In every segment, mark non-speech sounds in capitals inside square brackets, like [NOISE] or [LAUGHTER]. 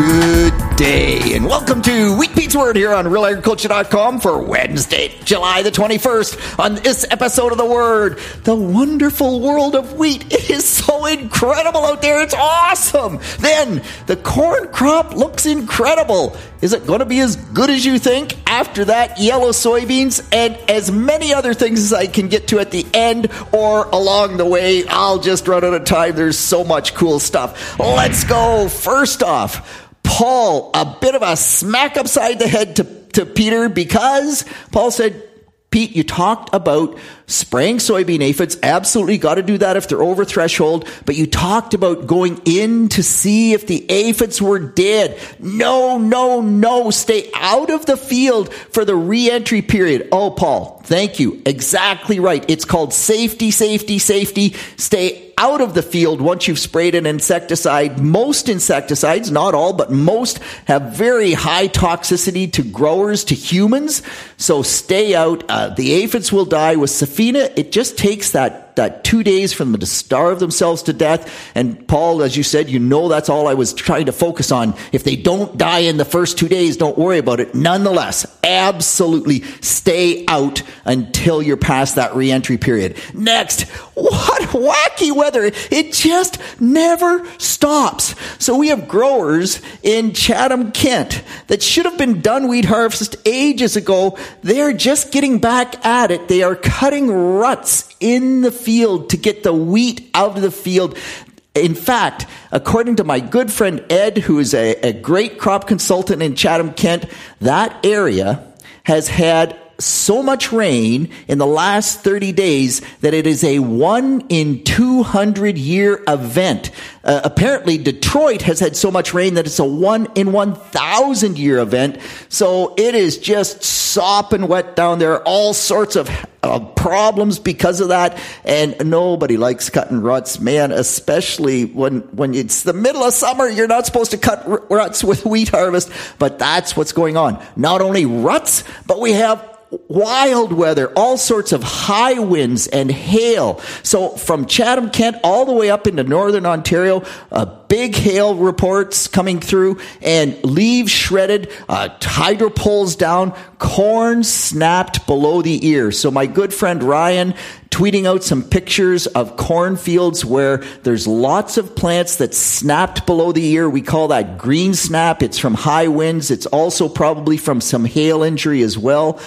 Good day, and welcome to Wheat Pete's Word here on RealAgriculture.com for Wednesday, July the 21st. On this episode of The Word, the wonderful world of wheat. It is so incredible out there. It's awesome. Then, the corn crop looks incredible. Is it going to be as good as you think? After that, yellow soybeans and as many other things as I can get to at the end or along the way. I'll just run out of time. There's so much cool stuff. Let's go. First off, Paul, a bit of a smack upside the head to, to Peter because Paul said, Pete, you talked about spraying soybean aphids. Absolutely got to do that if they're over threshold. But you talked about going in to see if the aphids were dead. No, no, no. Stay out of the field for the reentry period. Oh, Paul, thank you. Exactly right. It's called safety, safety, safety. Stay out of the field once you've sprayed an insecticide. Most insecticides, not all, but most have very high toxicity to growers, to humans. So stay out. Uh, the aphids will die with Sefina. It just takes that that two days for them to starve themselves to death. And Paul, as you said, you know that's all I was trying to focus on. If they don't die in the first two days, don't worry about it. Nonetheless, absolutely stay out until you're past that reentry period. Next, what [LAUGHS] wacky weather. It just never stops. So we have growers in Chatham, Kent that should have been done wheat harvest ages ago. They're just getting back at it. They are cutting ruts in the field to get the wheat out of the field. In fact, according to my good friend Ed, who is a, a great crop consultant in Chatham, Kent, that area has had so much rain in the last 30 days that it is a one in 200 year event. Uh, apparently, Detroit has had so much rain that it's a one in 1,000 year event. So it is just sopping wet down there. All sorts of uh, problems because of that. And nobody likes cutting ruts, man, especially when, when it's the middle of summer. You're not supposed to cut r- ruts with wheat harvest, but that's what's going on. Not only ruts, but we have wild weather, all sorts of high winds and hail. So from Chatham, Kent, all the way up into northern Ontario, uh, big hail reports coming through and leaves shredded, uh, hydro poles down, corn snapped below the ear. So my good friend Ryan tweeting out some pictures of cornfields where there's lots of plants that snapped below the ear. We call that green snap. It's from high winds. It's also probably from some hail injury as well.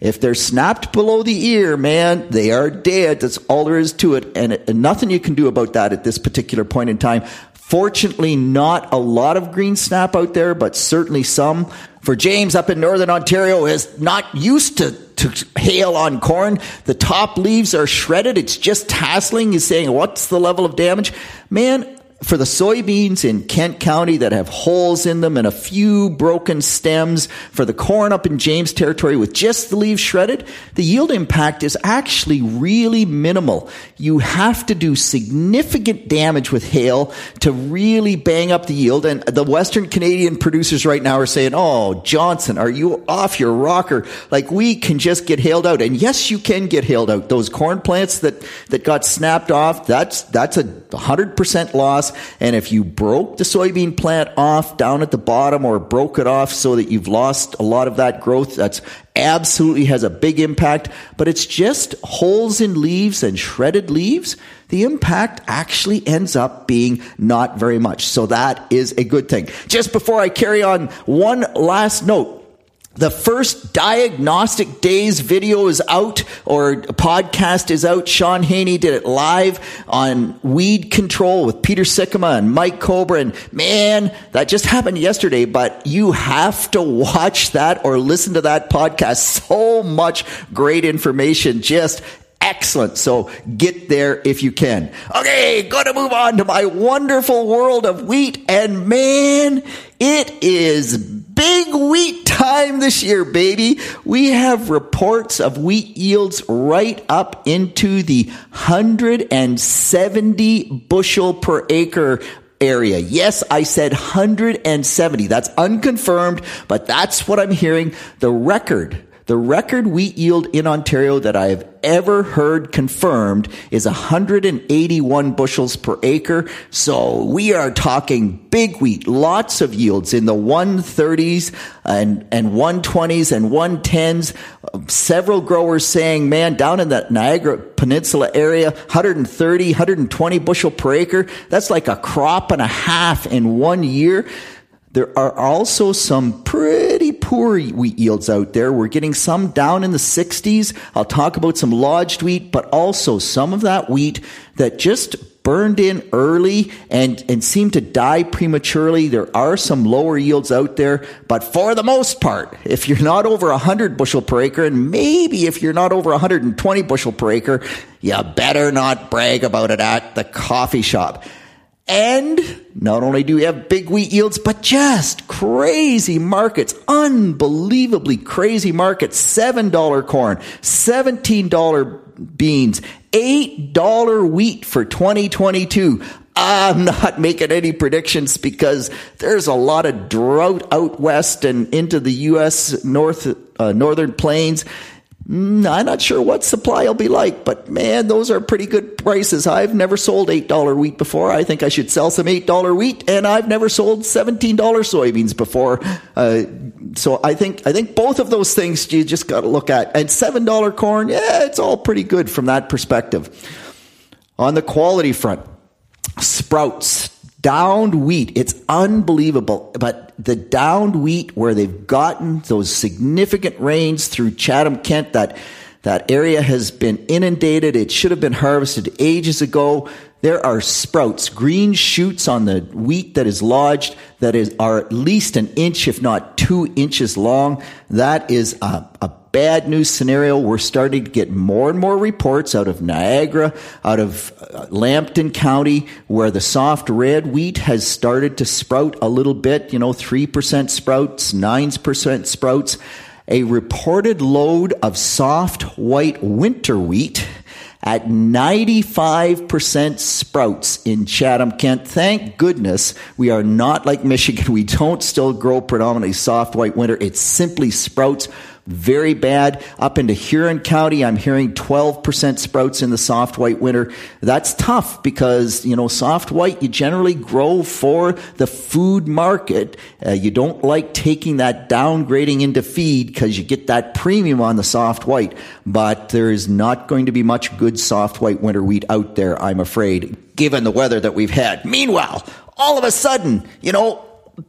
If they're snapped below the ear, man, they are dead. That's all there is to it. And, and nothing you can do about that at this particular point in time. Fortunately, not a lot of green snap out there, but certainly some. For James up in Northern Ontario is not used to, to hail on corn. The top leaves are shredded. It's just tasseling. He's saying, what's the level of damage? Man, for the soybeans in Kent County that have holes in them and a few broken stems, for the corn up in James territory with just the leaves shredded, the yield impact is actually really minimal. You have to do significant damage with hail to really bang up the yield. And the Western Canadian producers right now are saying, Oh, Johnson, are you off your rocker? Like we can just get hailed out. And yes, you can get hailed out. Those corn plants that, that got snapped off, that's, that's a 100% loss. And if you broke the soybean plant off down at the bottom or broke it off so that you've lost a lot of that growth, that's absolutely has a big impact, but it's just holes in leaves and shredded leaves. The impact actually ends up being not very much. So that is a good thing. Just before I carry on, one last note. The first diagnostic days video is out or podcast is out. Sean Haney did it live on weed control with Peter Sikkema and Mike Cowbrough. And man, that just happened yesterday, but you have to watch that or listen to that podcast. [LAUGHS] So much great information. Just excellent. So get there if you can. Okay, gonna move on to my wonderful world of wheat. And man, it is big wheat time this year, baby. We have reports of wheat yields right up into the 170 bushel per acre area. Yes, I said 170. That's unconfirmed, but that's what I'm hearing. The record the record wheat yield in Ontario that I have ever heard confirmed is 181 bushels per acre. So we are talking big wheat, lots of yields in the 130s and, and 120s and 110s. Several growers saying, man, down in that Niagara Peninsula area, 130, 120 bushel per acre. That's like a crop and a half in one year. There are also some pretty poor wheat yields out there. We're getting some down in the 60s. I'll talk about some lodged wheat, but also some of that wheat that just burned in early and, and seemed to die prematurely. There are some lower yields out there, but for the most part, if you're not over 100 bushel per acre, and maybe if you're not over 120 bushel per acre, you better not brag about it at the coffee shop. And not only do we have big wheat yields, but just crazy markets, unbelievably crazy markets. $7 corn, $17 beans, $8 wheat for 2022. I'm not making any predictions because there's a lot of drought out west and into the U.S. North, uh, northern plains. Mm, I'm not sure what supply will be like, but man, those are pretty good prices. I've never sold $8 wheat before. I think I should sell some $8 wheat, and I've never sold $17 soybeans before. Uh, so I think, I think both of those things you just got to look at. And $7 corn, yeah, it's all pretty good from that perspective. On the quality front, sprouts, downed wheat. It's unbelievable. But the downed wheat where they've gotten those significant rains through Chatham, Kent, that, that area has been inundated. It should have been harvested ages ago. There are sprouts, green shoots on the wheat that is lodged that is, are at least an inch, if not two inches long. That is a, a bad news scenario. We're starting to get more and more reports out of Niagara, out of uh, Lambton County, where the soft red wheat has started to sprout a little bit, you know, 3% sprouts, 9% sprouts. A reported load of soft white winter wheat at 95% sprouts in Chatham, Kent. Thank goodness we are not like Michigan. [LAUGHS] We don't still grow predominantly soft white winter. It's simply sprouts very bad. Up into Huron County, I'm hearing 12% sprouts in the soft white winter. That's tough because, you know, soft white, you generally grow for the food market. Uh, you don't like taking that downgrading into feed because you get that premium on the soft white. But there is not going to be much good soft white winter wheat out there, I'm afraid, given the weather that we've had. Meanwhile, all of a sudden, you know,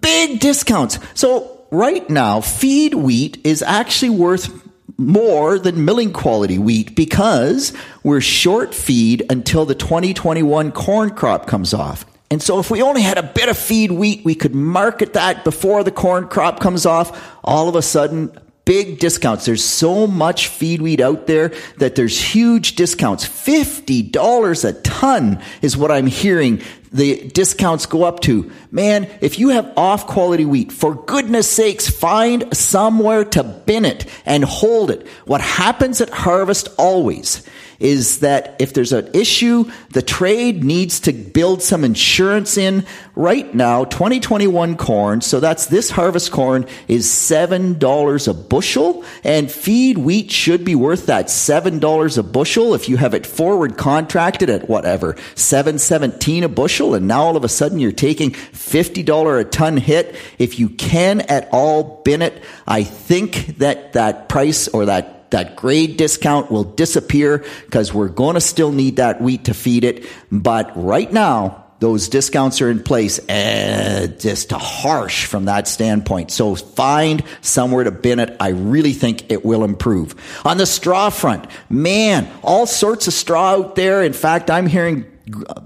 big discounts. So right now, feed wheat is actually worth more than milling quality wheat because we're short feed until the 2021 corn crop comes off. And so if we only had a bit of feed wheat, we could market that before the corn crop comes off. All of a sudden, big discounts. There's so much feed wheat out there that there's huge discounts. $50 a ton is what I'm hearing the discounts go up to. Man, if you have off quality wheat, for goodness sakes, find somewhere to bin it and hold it. What happens at harvest always is that if there's an issue, the trade needs to build some insurance in. Right now, 2021 corn, so that's this harvest corn, is $7 a bushel, and feed wheat should be worth that $7 a bushel if you have it forward contracted at whatever, 717 a bushel and now all of a sudden you're taking $50 a ton hit. If you can at all bin it, I think that that price or that that grade discount will disappear because we're going to still need that wheat to feed it. But right now, those discounts are in place and just harsh from that standpoint. So find somewhere to bin it. I really think it will improve. On the straw front, man, all sorts of straw out there. In fact, I'm hearing uh,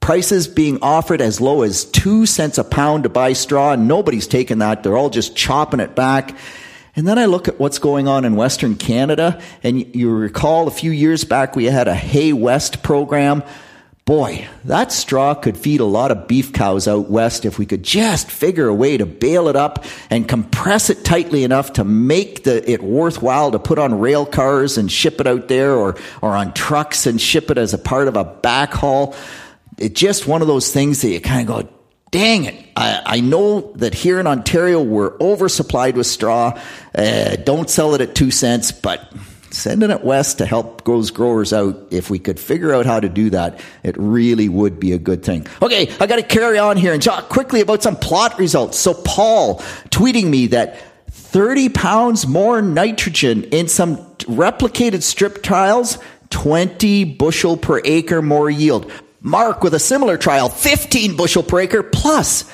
prices being offered as low as two cents a pound to buy straw, and nobody's taking that. They're all just chopping it back. And then I look at what's going on in Western Canada, and you recall a few years back we had a Hay West program. Boy, that straw could feed a lot of beef cows out west if we could just figure a way to bale it up and compress it tightly enough to make the, it worthwhile to put on rail cars and ship it out there or, or on trucks and ship it as a part of a backhaul it's just one of those things that you kind of go, dang it. I, I, know that here in Ontario we're oversupplied with straw. Uh, don't sell it at two cents, but sending it west to help those growers out, if we could figure out how to do that, it really would be a good thing. Okay, I got to carry on here and talk quickly about some plot results. So Paul tweeting me that 30 pounds more nitrogen in some replicated strip trials, 20 bushel per acre more yield. Mark with a similar trial, 15 bushel per acre plus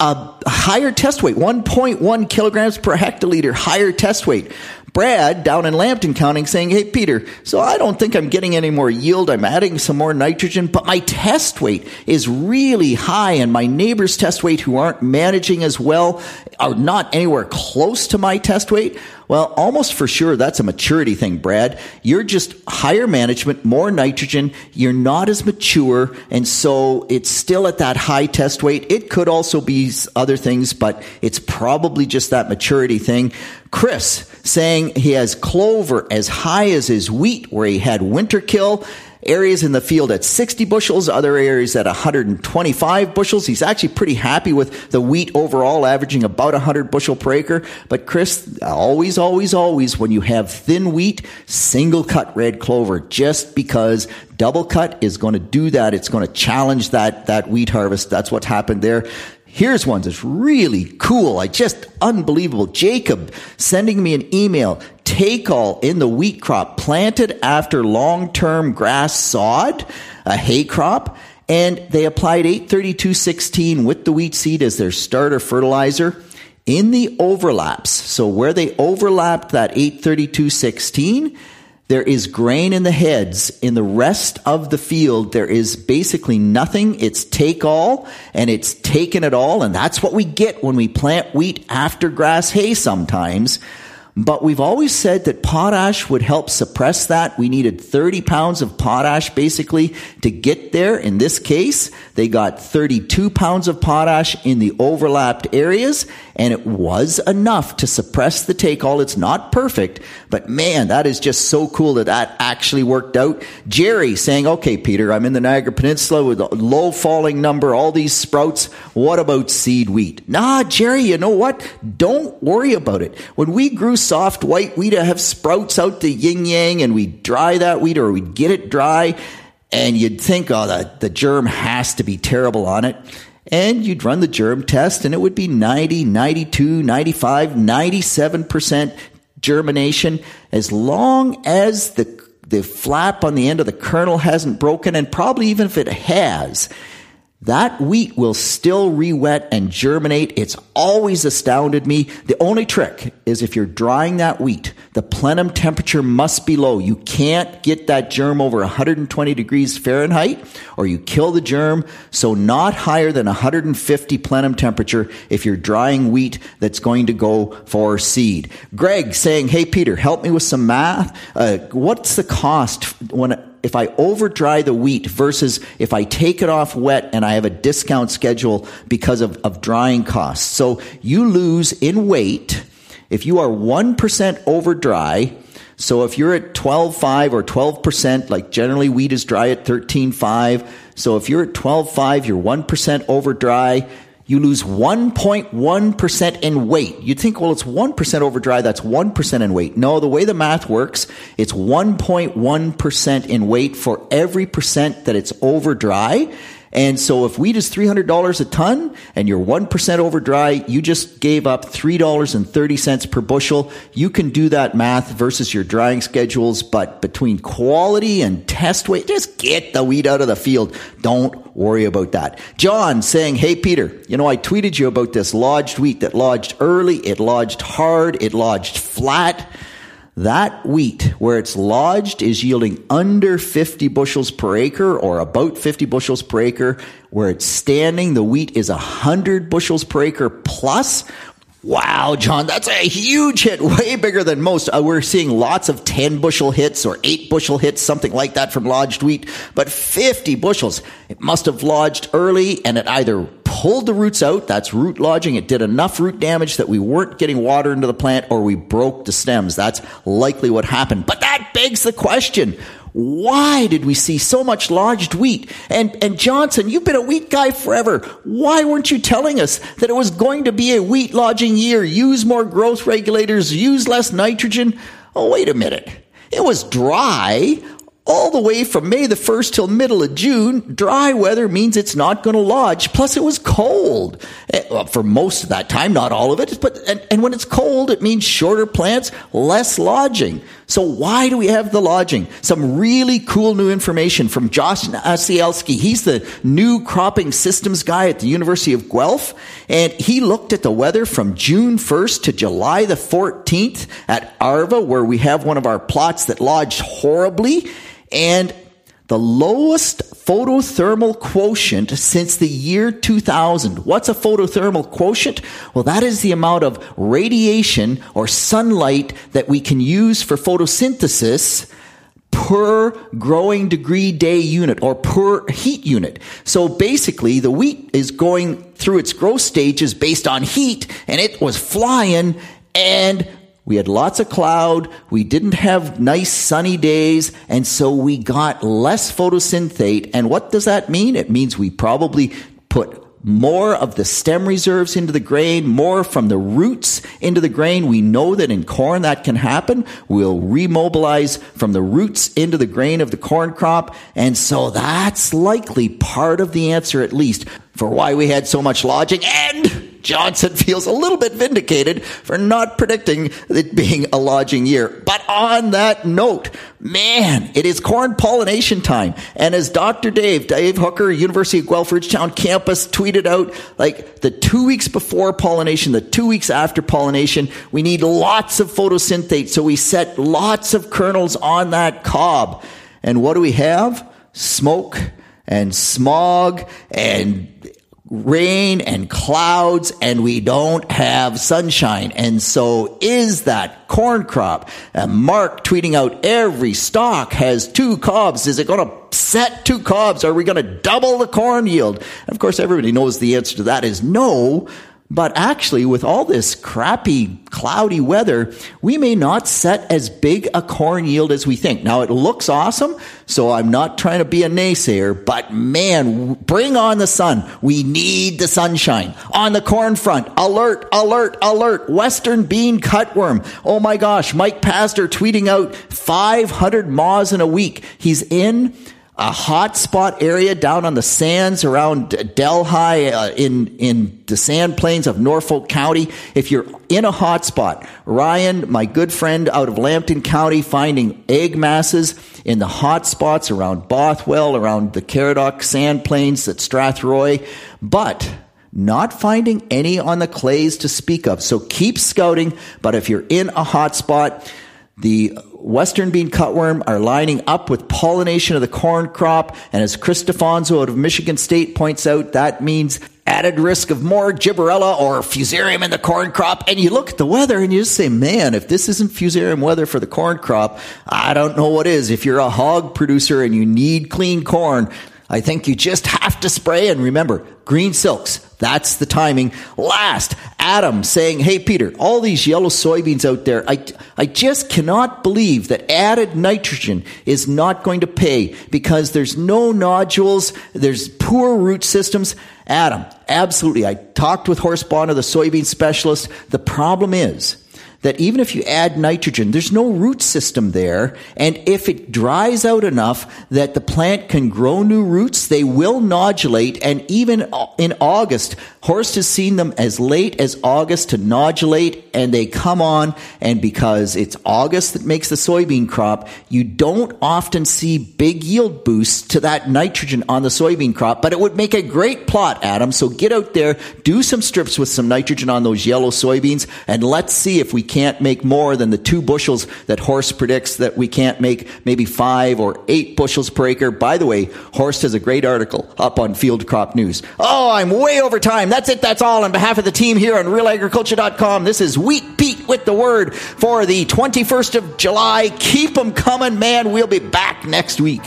a higher test weight, 1.1 kilograms per hectoliter higher test weight. Brad down in Lambton County saying, Hey, Peter, so I don't think I'm getting any more yield. I'm adding some more nitrogen, but my test weight is really high and my neighbor's test weight who aren't managing as well are not anywhere close to my test weight. Well, almost for sure that's a maturity thing, Brad. You're just higher management, more nitrogen. You're not as mature. And so it's still at that high test weight. It could also be other things, but it's probably just that maturity thing. Chris saying he has clover as high as his wheat where he had winter kill areas in the field at 60 bushels, other areas at 125 bushels. He's actually pretty happy with the wheat overall, averaging about 100 bushel per acre. But Chris, always, always, always, when you have thin wheat, single cut red clover, just because double cut is going to do that. It's going to challenge that, that wheat harvest. That's what happened there. Here's one that's really cool. I just unbelievable. Jacob sending me an email. Take all in the wheat crop planted after long-term grass sod, a hay crop, and they applied 83216 with the wheat seed as their starter fertilizer in the overlaps. So where they overlapped that 83216, there is grain in the heads. In the rest of the field, there is basically nothing. It's take all and it's taken it all. And that's what we get when we plant wheat after grass hay sometimes. But we've always said that potash would help suppress that. We needed 30 pounds of potash basically to get there. In this case, they got 32 pounds of potash in the overlapped areas and it was enough to suppress the take all. It's not perfect, but man, that is just so cool that that actually worked out. Jerry saying, okay, Peter, I'm in the Niagara Peninsula with a low falling number, all these sprouts. What about seed wheat? Nah, Jerry, you know what? Don't worry about it. When we grew soft white wheat, I have sprouts out the yin yang and we dry that wheat or we get it dry and you'd think, oh, the, the germ has to be terrible on it. And you'd run the germ test and it would be 90, 92, 95, 97% germination as long as the the flap on the end of the kernel hasn't broken and probably even if it has that wheat will still re-wet and germinate. It's always astounded me. The only trick is if you're drying that wheat, the plenum temperature must be low. You can't get that germ over 120 degrees Fahrenheit or you kill the germ. So not higher than 150 plenum temperature if you're drying wheat that's going to go for seed. Greg saying, Hey Peter, help me with some math. Uh, what's the cost when if I over dry the wheat versus if I take it off wet and I have a discount schedule because of, of drying costs. So you lose in weight if you are 1% over dry. So if you're at 12.5 or 12%, like generally wheat is dry at 13.5. So if you're at 12.5, you're 1% over dry you lose 1.1% in weight. You'd think, well, it's 1% over dry, that's 1% in weight. No, the way the math works, it's 1.1% in weight for every percent that it's over dry. And so if wheat is $300 a ton and you're 1% over dry, you just gave up $3.30 per bushel. You can do that math versus your drying schedules, but between quality and test weight, just get the wheat out of the field. Don't worry about that. John saying, Hey, Peter, you know, I tweeted you about this lodged wheat that lodged early, it lodged hard, it lodged flat. That wheat, where it's lodged, is yielding under 50 bushels per acre or about 50 bushels per acre. Where it's standing, the wheat is 100 bushels per acre plus. Wow, John, that's a huge hit, [LAUGHS] way bigger than most. Uh, we're seeing lots of 10 bushel hits or 8 bushel hits, something like that from lodged wheat, but 50 bushels. It must have lodged early and it either pulled the roots out. That's root lodging. It did enough root damage that we weren't getting water into the plant or we broke the stems. That's likely what happened. But that begs the question. Why did we see so much lodged wheat? And, and Johnson, you've been a wheat guy forever. Why weren't you telling us that it was going to be a wheat lodging year? Use more growth regulators, use less nitrogen? Oh, wait a minute. It was dry all the way from May the 1st till middle of June, dry weather means it's not going to lodge. Plus, it was cold eh, for most of that time, not all of it. But and, and, when it's cold, it means shorter plants, less lodging. So why do we have the lodging? Some really cool new information from Josh Nasielski. He's the new cropping systems guy at the University of Guelph, and he looked at the weather from June 1st to July the 14th at Arva, where we have one of our plots that lodged horribly and the lowest photothermal quotient since the year 2000. What's a photothermal quotient? Well, that is the amount of radiation or sunlight that we can use for photosynthesis per growing degree day unit or per heat unit. So basically, the wheat is going through its growth stages based on heat and it was flying and we had lots of cloud. We didn't have nice sunny days. And so we got less photosynthate. And what does that mean? It means we probably put more of the stem reserves into the grain, more from the roots into the grain. We know that in corn that can happen. We'll remobilize from the roots into the grain of the corn crop. And so that's likely part of the answer, at least, for why we had so much lodging and Johnson feels a little bit vindicated for not predicting it being a lodging year. But on that note, man, it is corn pollination time. And as Dr. Dave, Dave Hooker, University of Guelph Ridgetown campus tweeted out, like the two weeks before pollination, the two weeks after pollination, we need lots of photosynthate. So we set lots of kernels on that cob. And what do we have? Smoke and smog and rain and clouds and we don't have sunshine. And so is that corn crop. And Mark tweeting out every stalk has two cobs. Is it going to set two cobs? Are we going to double the corn yield? Of course, everybody knows the answer to that is no. But actually, with all this crappy, cloudy weather, we may not set as big a corn yield as we think. Now, it looks awesome, so I'm not trying to be a naysayer, but man, bring on the sun. We need the sunshine. On the corn front, alert, alert, alert, western bean cutworm. Oh my gosh, Mike Pastor tweeting out 500 maws in a week. He's in a hot spot area down on the sands around Delhi uh, in in the sand plains of Norfolk County. If you're in a hot spot, Ryan, my good friend out of Lambton County, finding egg masses in the hot spots around Bothwell, around the Caradoc sand plains at Strathroy, but not finding any on the clays to speak of. So keep scouting, but if you're in a hot spot, the western bean cutworm are lining up with pollination of the corn crop. And as Chris DiFonzo out of Michigan State points out, that means added risk of more gibberella or fusarium in the corn crop. And you look at the weather and you just say, man, if this isn't fusarium weather for the corn crop, I don't know what is. If you're a hog producer and you need clean corn, I think you just have to spray. And remember, green silks, that's the timing. Last, Adam saying, Hey, Peter, all these yellow soybeans out there, I, I just cannot believe that added nitrogen is not going to pay because there's no nodules, there's poor root systems. Adam, absolutely. I talked with Horst Bohner, the soybean specialist. The problem is, that even if you add nitrogen, there's no root system there. And if it dries out enough that the plant can grow new roots, they will nodulate. And even in August, Horst has seen them as late as August to nodulate and they come on. And because it's August that makes the soybean crop, you don't often see big yield boosts to that nitrogen on the soybean crop, but it would make a great plot, Adam. So get out there, do some strips with some nitrogen on those yellow soybeans, and let's see if we can't make more than the two bushels that Horst predicts that we can't make maybe five or eight bushels per acre. By the way, Horst has a great article up on Field Crop News. Oh, I'm way over time. That's it. That's all on behalf of the team here on realagriculture.com. This is Wheat Pete with the word for the 21st of July. Keep them coming, man. We'll be back next week.